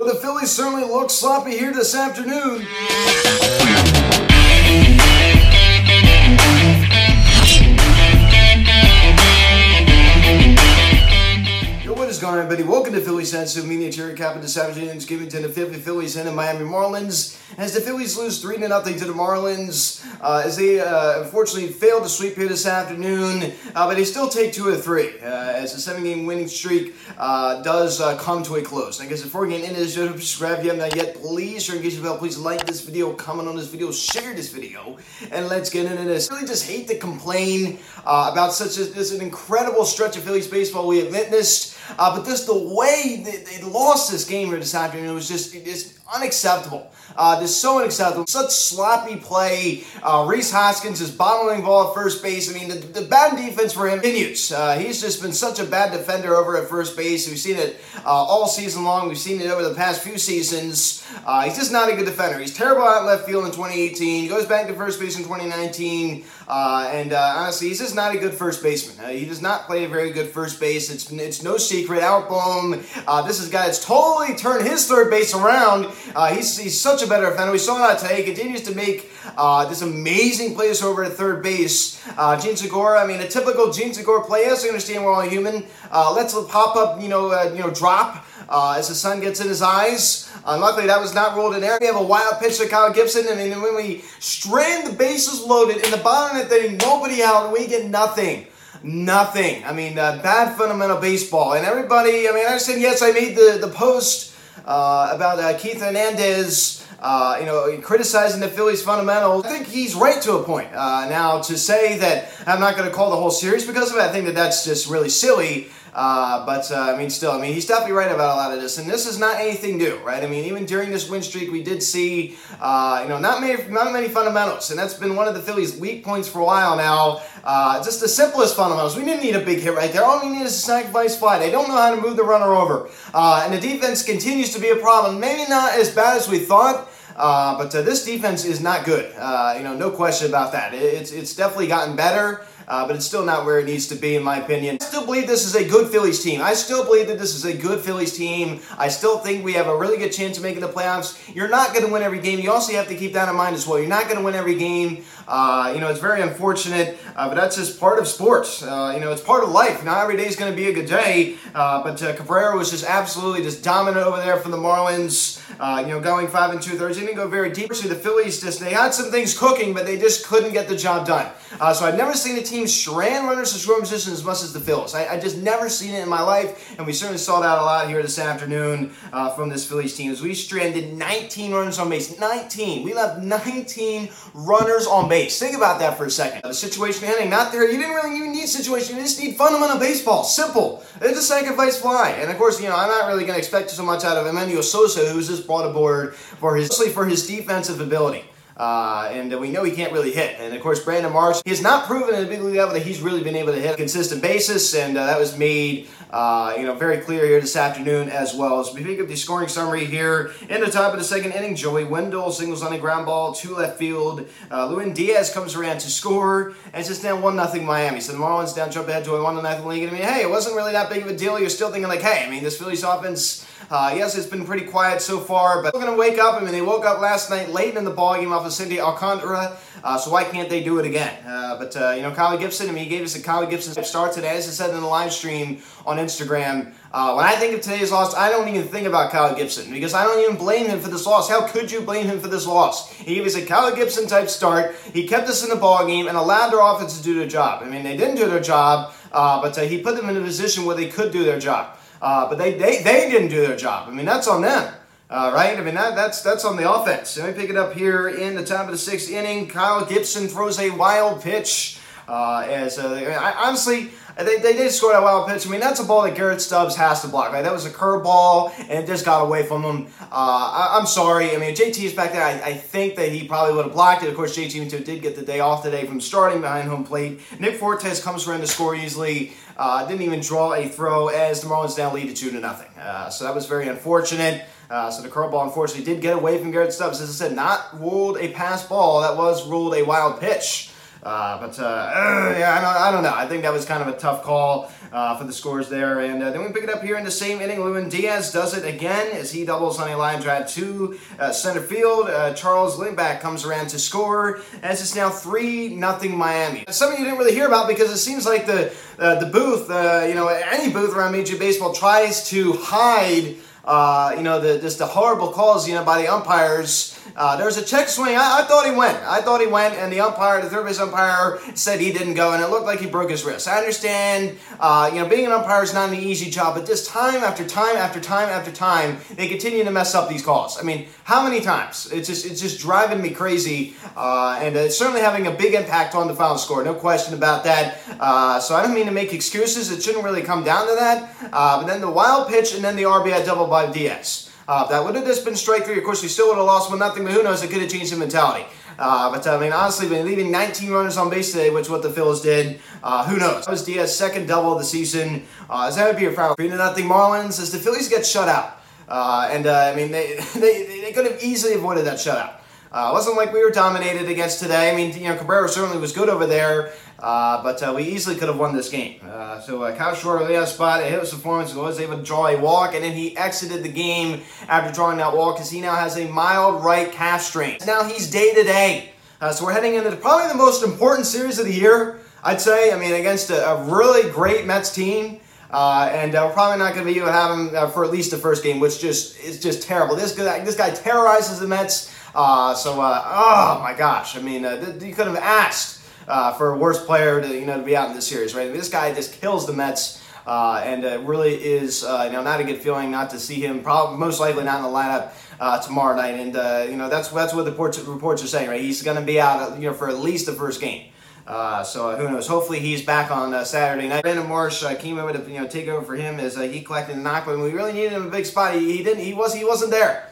Well, the Phillies certainly look sloppy here this afternoon. Everybody? Welcome to Phillies Hot Stove Media Cherry Cap this afternoon's giving to the Philly Phillies and the Miami Marlins. As the Phillies lose 3 to nothing to the Marlins, uh, as they uh, unfortunately failed to sweep here this afternoon, uh, but they still take two of three uh, as the seven game winning streak uh, does uh, come to a close. And I guess before we get into this, just subscribe if you haven't yet, please, or engage bell, please like this video, comment on this video, share this video, and let's get into this. I really just hate to complain about such a, this an incredible stretch of Phillies baseball we have witnessed. Uh, but just the way they, they, lost this game here this afternoon it was just it's unacceptable. Uh, this is so unacceptable. Such sloppy play. Uh, Rhys Hoskins is bottling ball at first base. I mean, the, the bad defense for him continues. Uh, he's just been such a bad defender over at first base. We've seen it uh, all season long. We've seen it over the past few seasons. Uh, he's just not a good defender. He's terrible at left field in 2018. He goes back to first base in 2019. Uh, and honestly, he's just not a good first baseman. he does not play a very good first base. It's, it's no secret. Out Outboom. this is a guy that's totally turned his third base around. He's, he's such a better defender. We saw that today. He continues to make uh, this amazing plays over at third base. Uh, Jean Segura, I mean, a typical Jean Segura play. Yes, I understand we're all human. Uh, let's pop up, you know, uh, you know, drop uh, as the sun gets in his eyes. Uh, luckily, that was not ruled in there. We have a wild pitch to Kyle Gibson. I mean, when we strand the bases loaded in the bottom of the inning, nobody out, and we get nothing. Nothing. I mean, uh, bad fundamental baseball. And everybody, I mean, I said, yes, I made the, the post uh, about uh, Keith Hernandez uh, you know, criticizing the Phillies fundamentals. I think he's right to a point. Uh, now, to say that I'm not going to call the whole series because of it, I think that that's just really silly. Uh, but uh, I mean, still, I mean, he's definitely right about a lot of this, and this is not anything new, right? I mean, even during this win streak, we did see, uh, you know, not many, not many fundamentals, and that's been one of the Phillies' weak points for a while now. Uh, just the simplest fundamentals. We didn't need a big hit right there. All we need is a sacrifice fly. They don't know how to move the runner over, uh, and the defense continues to be a problem. Maybe not as bad as we thought. Uh, but uh, this defense is not good. Uh, you know, no question about that. It's it's definitely gotten better uh, but it's still not where it needs to be, in my opinion. I still believe this is a good Phillies team. I still believe that this is a good Phillies team. I still think we have a really good chance of making the playoffs. You're not going to win every game. You also have to keep that in mind as well. You're not going to win every game. Uh, you know, it's very unfortunate, uh, but that's just part of sports. You know, it's part of life. Not every day is going to be a good day, but Cabrera was just absolutely just dominant over there for the Marlins. Uh, you know, going five and two thirds. He didn't go very deep. So the Phillies just they had some things cooking, but they just couldn't get the job done. so I've never seen a team strand runners to scoring position as much as the Phillies. I, I, just never seen it in my life, and we certainly saw that a lot here this afternoon uh, from this Phillies team. As we stranded 19 runners on base, 19. We left 19 runners on base. Think about that for a second. The situation ending not there. You didn't really even need situation. You just need fundamental baseball. Simple. It's a sacrifice fly. And of course, you know, I'm not really going to expect so much out of Edmundo Sosa, who's just brought aboard for his, mostly for his defensive ability. Uh, and we know he can't really hit. And of course, Brandon Marsh, he has not proven at a big league level that he's really been able to hit a consistent basis, and uh, that was made, uh, you know, very clear here this afternoon as well. As we pick up the scoring summary here in the top of the second inning, Joey Wendle singles on a ground ball to left field. Uh, Diaz comes around to score, and it's just now one nothing Miami. So the Marlins down jump ahead to a one to nothing league. And I mean, hey, it wasn't really that big of a deal. You're still thinking like, hey, I mean, this Phillies offense. Uh, yes, it's been pretty quiet so far, but we're going to wake up. I mean, they woke up last night late in the ball game off of Sandy Alcantara, uh, so why can't they do it again? Uh, but, uh, you know, Kyle Gibson, I mean, he gave us a Kyle Gibson start today, as I said in the live stream on Instagram. Uh, when I think of today's loss, I don't even think about Kyle Gibson because I don't even blame him for this loss. How could you blame him for this loss? He gave us a Kyle Gibson type start. He kept us in the ball game and allowed their offense to do their job. I mean, they didn't do their job, uh, but he put them in a position where they could do their job. Uh, but they, they, they didn't do their job. I mean, that's on them. Uh, right? I mean, that, that's that's on the offense. Let me pick it up here in the top of the sixth inning. Kyle Gibson throws a wild pitch. Uh, as uh, I, honestly, they, they did score that wild pitch. I mean, that's a ball that Garrett Stubbs has to block. That was a curveball, and it just got away from him. Uh, I, am sorry. I mean, JT is back there. I, I, think that he probably would have blocked it. Of course, JT did get the day off today from starting behind home plate. Nick Fortes comes around to score easily. Uh, didn't even draw a throw as the Marlins now lead to two to nothing. Uh, so that was very unfortunate. Uh, so the curveball unfortunately did get away from Garrett Stubbs. As I said, not ruled a pass ball. That was ruled a wild pitch. Uh, but uh, yeah, I don't, I don't know. I think that was kind of a tough call uh, for the scores there. And uh, then we pick it up here in the same inning. Lewin Diaz does it again as he doubles on a line drive to uh, center field. Uh, Charles Leblanc comes around to score as it's now 3 nothing Miami. Something you didn't really hear about because it seems like the, uh, the booth, uh, you know, any booth around Major Baseball tries to hide uh, you know, the, just the horrible calls, you know, by the umpires. Uh, there was a check swing. I, I, thought he went. I thought he went, and the umpire, the third base umpire, said he didn't go, and it looked like he broke his wrist. I understand, uh, you know, being an umpire is not an easy job, but just time after time after time after time, they continue to mess up these calls. I mean, how many times? It's just it's just driving me crazy, uh, and it's certainly having a big impact on the final score. No question about that. Uh, so I don't mean to make excuses. It shouldn't really come down to that. Uh, but then the wild pitch, and then the RBI double by Diaz. Uh, that would have just been strike three. Of course, we still would have lost one nothing, but who knows? It could have changed the mentality. Uh, but I mean, honestly, leaving 19 runners on base today, which what the Phils did. Uh, who knows? That was Diaz's second double of the season. Uh, is that would be a foul? Three to nothing Marlins as the Phillies get shut out. Uh, and uh, I mean, they, they they could have easily avoided that shutout. Uh, wasn't like we were dominated against today. I mean, you know, Cabrera certainly was good over there, uh, but uh, we easily could have won this game. Uh, so uh, Kyle Schwarber the spot, hit his performance, was able to draw a walk, and then he exited the game after drawing that walk because he now has a mild right calf strain. Now he's day to day. So we're heading into probably the most important series of the year, I'd say. I mean, against a, a really great Mets team. Uh, and uh, we're probably not going to be able to have him uh, for at least the first game, which just is just terrible. This guy, this guy terrorizes the Mets. Uh, so, uh, oh my gosh, I mean, uh, th- you could have asked for a worse player to you know to be out in this series, right? This guy just kills the Mets, and it really is you know not a good feeling not to see him. Probably most likely not in the lineup tomorrow night, and you know that's that's what the reports, reports are saying, right? He's going to be out you know for at least the first game. Uh, so uh, who knows? Hopefully he's back on uh, Saturday night. Brandon Marsh came over to you know take over for him as he collected a knock, but we really needed him a big spot. He, he didn't. He was. He wasn't there.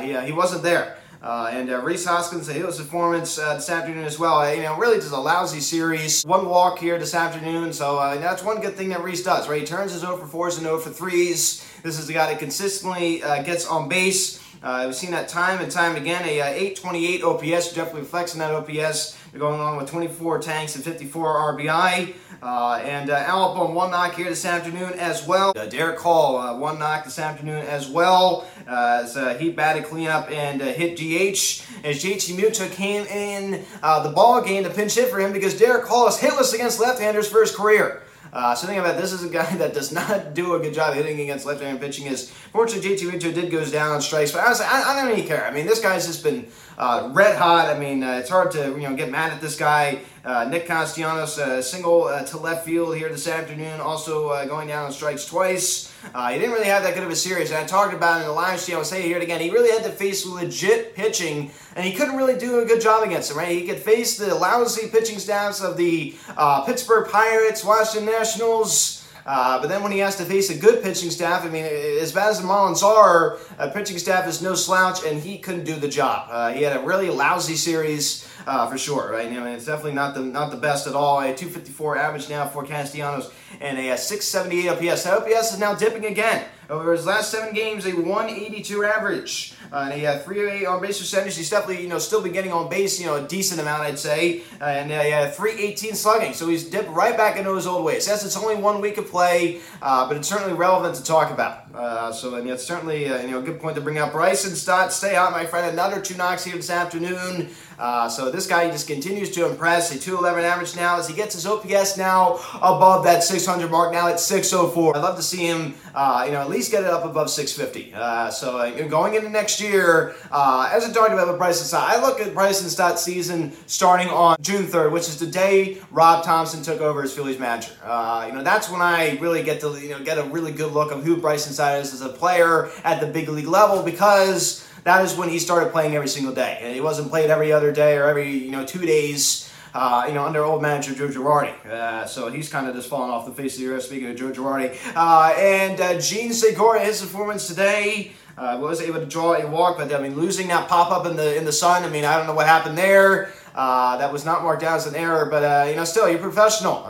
he, he wasn't there. Uh, and uh, Rhys Hoskins, a his performance uh, this afternoon as well. Uh, you know, really just a lousy series. One walk here this afternoon, so uh, that's one good thing that Rhys does, right? He turns his 0 for 4s and 0 for 3s. This is the guy that consistently uh, gets on base. we've seen that time and time again. A 828 OPS, definitely flexing that OPS. Going along with 24 tanks and 54 RBI. Uh, and uh, Al on one knock here this afternoon as well. Uh, Darick Hall, uh, one knock this afternoon as well. Uh, as uh, he batted cleanup and hit DH. As JT Muto came in the ball game to pinch hit for him because Darick Hall is hitless against left-handers for his career. Uh, so think about this is a guy that does not do a good job hitting against left-handed pitching. Is fortunately JT Muto did goes down on strikes, but honestly, I, I don't even care. I mean, this guy's just been uh, red hot. I mean, uh, it's hard to you know get mad at this guy. Uh, Nick Castellanos, uh, single uh, to left field here this afternoon, also uh, going down on strikes twice. Uh, he didn't really have that good of a series, and I talked about it in the live stream. I'll say it here again. He really had to face legit pitching, and he couldn't really do a good job against it, right? He could face the lousy pitching staffs of the Pittsburgh Pirates, Washington Nationals, uh, but then when he has to face a good pitching staff, I mean, as bad as the Marlins are, a pitching staff is no slouch, and he couldn't do the job. Uh, he had a really lousy series uh, for sure, right? I mean, it's definitely not the not the best at all. A 254 average now for Castellanos and a, a 678 OPS. That OPS is now dipping again. Over his last seven games, a 182 average. Uh, and he had 308 on base percentage. He's definitely, you know, still been getting on base, you know, a decent amount, I'd say. Uh, and he had 318 slugging. So he's dipped right back into his old ways. Yes, it's only one week of play, uh, but it's certainly relevant to talk about. Uh, so, mean, it's certainly, uh, you know, a good point to bring up. Bryson Stott, stay hot, my friend. Another two knocks here this afternoon. Uh, so this guy just continues to impress. A 211 average now as he gets his OPS now above that 600 mark. Now at 604. I'd love to see him, uh, you know, at least get it up above 650. Uh, so going into next year, as I talked about with Bryson Stott, I look at Bryson Stott's season starting on June 3rd, which is the day Rob Thompson took over as Phillies manager. You know, that's when I really get to, you know, get a really good look of who Bryson Stott is as a player at the big league level because that is when he started playing every single day. And he wasn't played every other day or every, you know, two days. Uh, you know, under old manager Joe Girardi. Uh, so he's kind of just fallen off the face of the earth, speaking of Joe Girardi. Uh, and uh, Jean Segura, his performance today, uh, was able to draw a walk, but I mean, losing that pop up in the in the sun. I mean, I don't know what happened there. Uh, that was not marked down as an error, but you know, still, you're professional.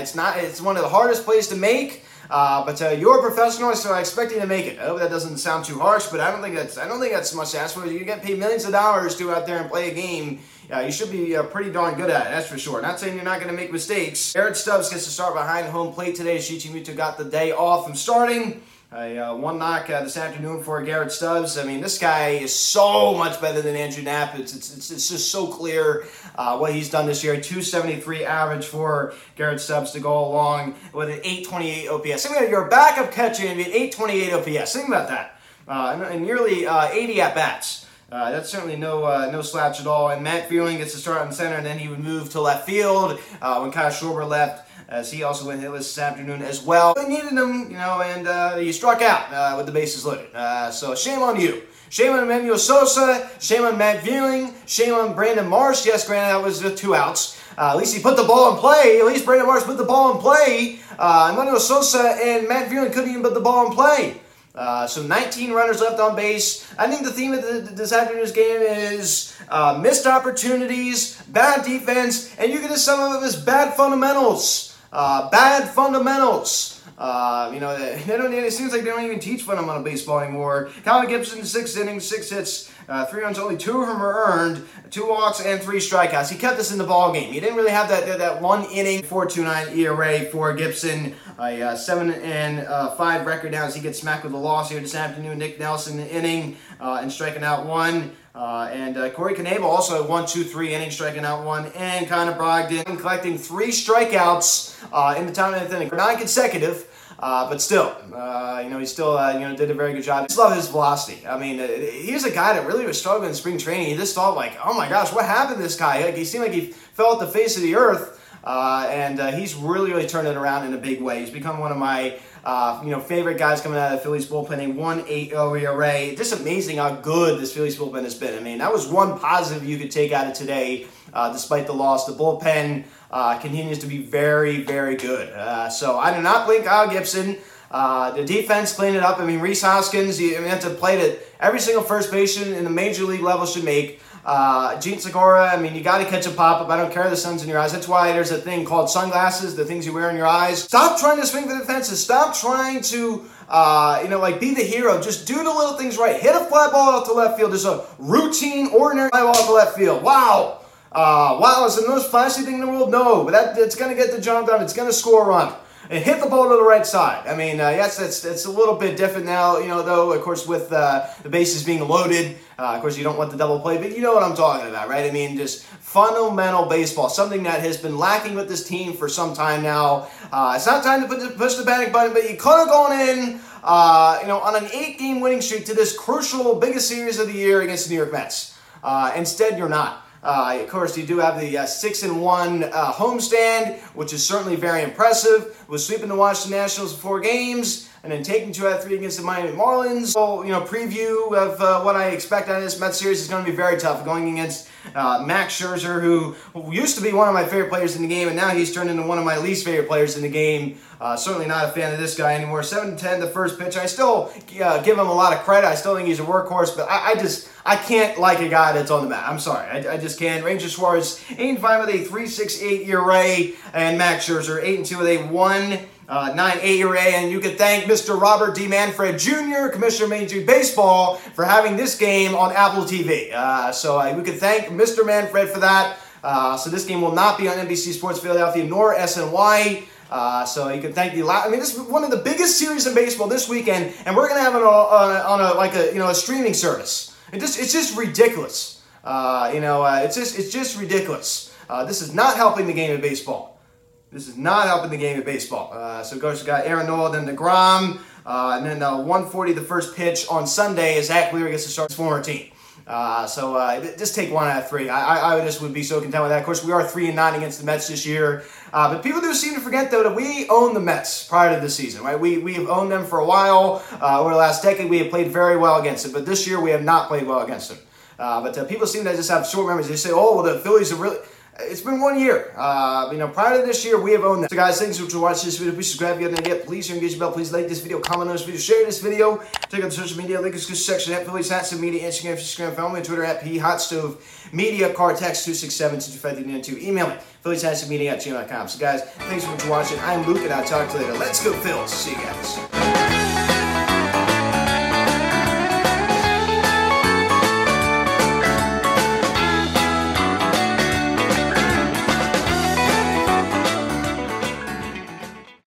It's not. It's one of the hardest plays to make. Uh, but uh, you're a professional, so I expect you to make it. I hope that doesn't sound too harsh, but I don't think that's I don't think that's much to ask for. You get paid millions of dollars to go out there and play a game. Yeah, you should be uh, pretty darn good at it, that's for sure. Not saying you're not going to make mistakes. Garrett Stubbs gets to start behind home plate today. Shichi Muto got the day off from starting. A uh, one knock uh, this afternoon for Garrett Stubbs. I mean, this guy is so much better than Andrew Knapp. It's, it's, it's, it's just so clear uh, what he's done this year. 273 average for Garrett Stubbs to go along with an 828 OPS. Think about a backup catcher and an 828 OPS. Think about that. Uh, and, and, nearly uh, 80 at bats. Uh, that's certainly no uh, no slouch at all. And Matt Vierling gets to start in center, and then he would move to left field uh, when Kyle Schwarber left as he also went hitless this afternoon as well. They needed him, you know, and uh, he struck out uh, with the bases loaded. Uh, so shame on you. Shame on Edmundo Sosa. Shame on Matt Vierling. Shame on Brandon Marsh. Yes, granted, that was the two outs. Uh, at least he put the ball in play. At least Brandon Marsh put the ball in play. Uh, Edmundo Sosa and Matt Vierling couldn't even put the ball in play. Uh, so 19 runners left on base. I think the theme of the, this afternoon's game is missed opportunities, bad defense, and you can just sum it as bad fundamentals. Uh, bad fundamentals. Uh, you know, they don't. It seems like they don't even teach fundamental baseball anymore. Kyle Gibson, six innings, six hits, uh, three runs. Only two of them were earned. Two walks and three strikeouts. He kept us in the ball game. He didn't really have that that one inning. 4.29 ERA for Gibson. A uh, seven and uh, five record now as he gets smacked with a loss here this afternoon. Nick Nelson the inning uh, and striking out one. Uh, and uh, Corey Knebel also one, two, three innings, striking out one, and Connor Brogdon collecting three strikeouts uh, in the time of the inning, nine consecutive. Uh, but still, uh, you know, he still, uh, you know, did a very good job. I just love his velocity. I mean, he's a guy that really was struggling in spring training. You just thought, like, oh my gosh, what happened to this guy? Like, he seemed like he fell at the face of the earth. Uh, and uh, he's really, really turned it around in a big way. He's become one of my, uh, you know, favorite guys coming out of the Phillies bullpen. A 1.80 ERA. Just amazing how good this Phillies bullpen has been. I mean, that was one positive you could take out of today, uh, despite the loss. The bullpen uh, continues to be very, very good. Uh, so I do not blame Kyle Gibson. the defense cleaned it up. I mean, Rhys Hoskins, you I mean, have to play that every single first baseman in the major league level should make. Uh, Jean Segura, I mean, you got to catch a pop up. I don't care the sun's in your eyes. That's why there's a thing called sunglasses, the things you wear in your eyes. Stop trying to swing for the fences. Stop trying to, uh, you know, like be the hero. Just do the little things right. Hit a fly ball out to left field. There's a routine, ordinary fly ball out to left field. Wow. Uh, wow, is the most flashy thing in the world? No, but that, it's going to get the job done. It's going to score a run and hit the ball to the right side. I mean, uh, yes, it's, it's a little bit different now, you know, though, of course, with uh, the bases being loaded. Uh, of course, you don't want the double play, but you know what I'm talking about, right? I mean, just fundamental baseball, something that has been lacking with this team for some time now. Uh, it's not time to the, push the panic button, but you could have gone in, uh, you know, on an eight-game winning streak to this crucial, biggest series of the year against the New York Mets. Uh, instead, you're not. Uh, of course, you do have the uh, six and one uh, homestand, which is certainly very impressive. Was sweeping the Washington Nationals in four games, and then taking two out of three against the Miami Marlins. So, you know, preview of uh, what I expect out of this Mets series is going to be very tough. Going against uh, Max Scherzer, who used to be one of my favorite players in the game, and now he's turned into one of my least favorite players in the game. Uh, certainly not a fan of this guy anymore. 7 10 the first pitch. I still uh, give him a lot of credit. I still think he's a workhorse, but I, I just I can't like a guy that's on the mat. I'm sorry. I, I just can't. Ranger Suarez 8 and 5 with a 3.68 ERA, and Max Scherzer 8 and 2 with a 1. Uh, 9 A ERA, and you can thank Mr. Robert D. Manfred Jr., Commissioner of Major League Baseball, for having this game on Apple TV. Uh, so uh, we can thank Mr. Manfred for that. Uh, so this game will not be on NBC Sports Philadelphia nor SNY. Uh, so you can thank the. I mean, this is one of the biggest series in baseball this weekend, and we're gonna have it on a, on a like a you know a streaming service. It just it's just ridiculous. Uh, you know, uh, it's just it's just ridiculous. Uh, this is not helping the game of baseball. This is not helping the game of baseball. Uh, so, we got Aaron Nola, then DeGrom, uh, and then 140 the first pitch on Sunday is Zack Wheeler gets to start his former team. Uh, so uh, just take one out of three. I, I, just would be so content with that. Of course, we are three and nine against the Mets this year, uh, but people do seem to forget though that we own the Mets prior to the season, right? We we have owned them for a while. Uh, over the last decade, we have played very well against them, but this year we have not played well against them. Uh, but uh, people seem to just have short memories. They say, "Oh, well, the Phillies are really." It's been one year. Uh, you know, prior to this year, we have owned that. So, guys, thanks for watching this video. Please subscribe if you haven't yet. Please engage the bell. Please like this video, comment on this video, share this video. Check out the social media link in the section at Phillies Hot Stove Media, Instagram, Instagram, follow me on Twitter at P Hot Stove Media. Card text 267 Email me, Phillies Hot Media at gmail.com. So, guys, thanks for watching. I'm Luke, and I'll talk to you later. Let's go, Phils. See you guys.